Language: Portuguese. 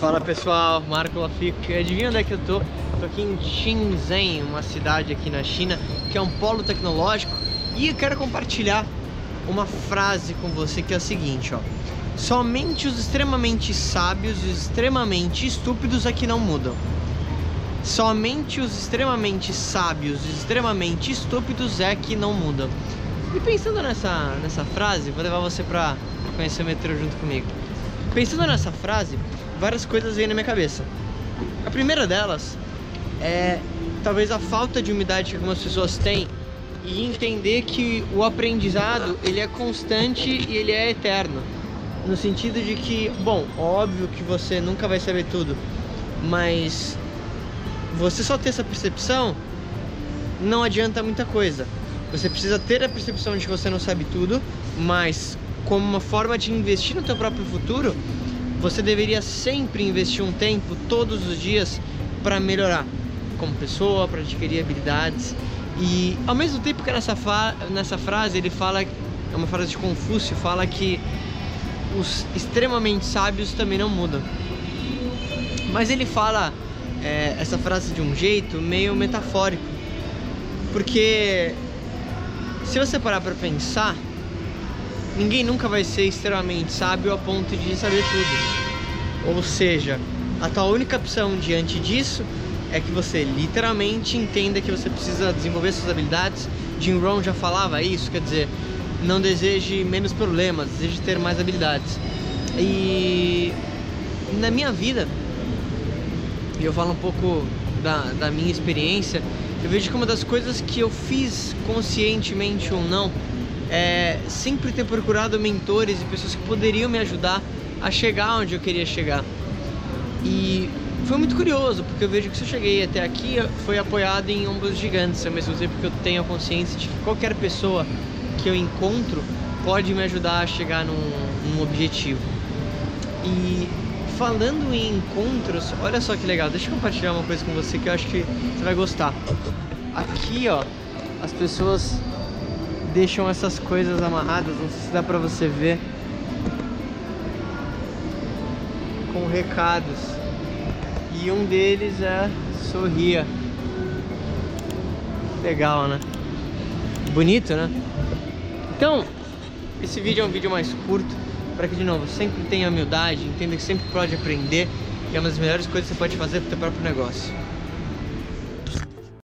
Fala pessoal, Marco Lafique. Adivinha onde é que eu tô? Tô aqui em Shenzhen, uma cidade aqui na China, que é um polo tecnológico. E eu quero compartilhar uma frase com você que é a seguinte, ó. Somente os extremamente sábios e os extremamente estúpidos é que não mudam. Somente os extremamente sábios e extremamente estúpidos é que não mudam. E pensando nessa, nessa frase, vou levar você pra conhecer o metrô junto comigo. Pensando nessa frase, várias coisas vêm na minha cabeça. A primeira delas é talvez a falta de humildade que algumas pessoas têm e entender que o aprendizado ele é constante e ele é eterno. No sentido de que, bom, óbvio que você nunca vai saber tudo, mas você só ter essa percepção não adianta muita coisa. Você precisa ter a percepção de que você não sabe tudo, mas como uma forma de investir no teu próprio futuro, você deveria sempre investir um tempo todos os dias para melhorar como pessoa, para adquirir habilidades. E ao mesmo tempo que nessa, nessa frase ele fala, é uma frase de Confúcio, fala que os extremamente sábios também não mudam. Mas ele fala é, essa frase de um jeito meio metafórico, porque se você parar para pensar, ninguém nunca vai ser extremamente sábio a ponto de saber tudo. Ou seja, a tua única opção diante disso é que você literalmente entenda que você precisa desenvolver suas habilidades. Jim Rohn já falava isso, quer dizer, não deseje menos problemas, deseje ter mais habilidades. E na minha vida, e eu falo um pouco da, da minha experiência, eu vejo que uma das coisas que eu fiz conscientemente ou não é sempre ter procurado mentores e pessoas que poderiam me ajudar a chegar onde eu queria chegar. E foi muito curioso, porque eu vejo que se eu cheguei até aqui foi apoiado em ombros gigantes, ao mesmo tempo que eu tenho a consciência de que qualquer pessoa que eu encontro pode me ajudar a chegar num, num objetivo. E falando em encontros, olha só que legal, deixa eu compartilhar uma coisa com você que eu acho que você vai gostar. Aqui, ó, as pessoas deixam essas coisas amarradas, não sei se dá pra você ver. Com recados. E um deles é sorria. Legal, né? Bonito, né? Então, esse vídeo é um vídeo mais curto para que, de novo, sempre tenha humildade, entenda que sempre pode aprender e é uma das melhores coisas que você pode fazer para o seu próprio negócio.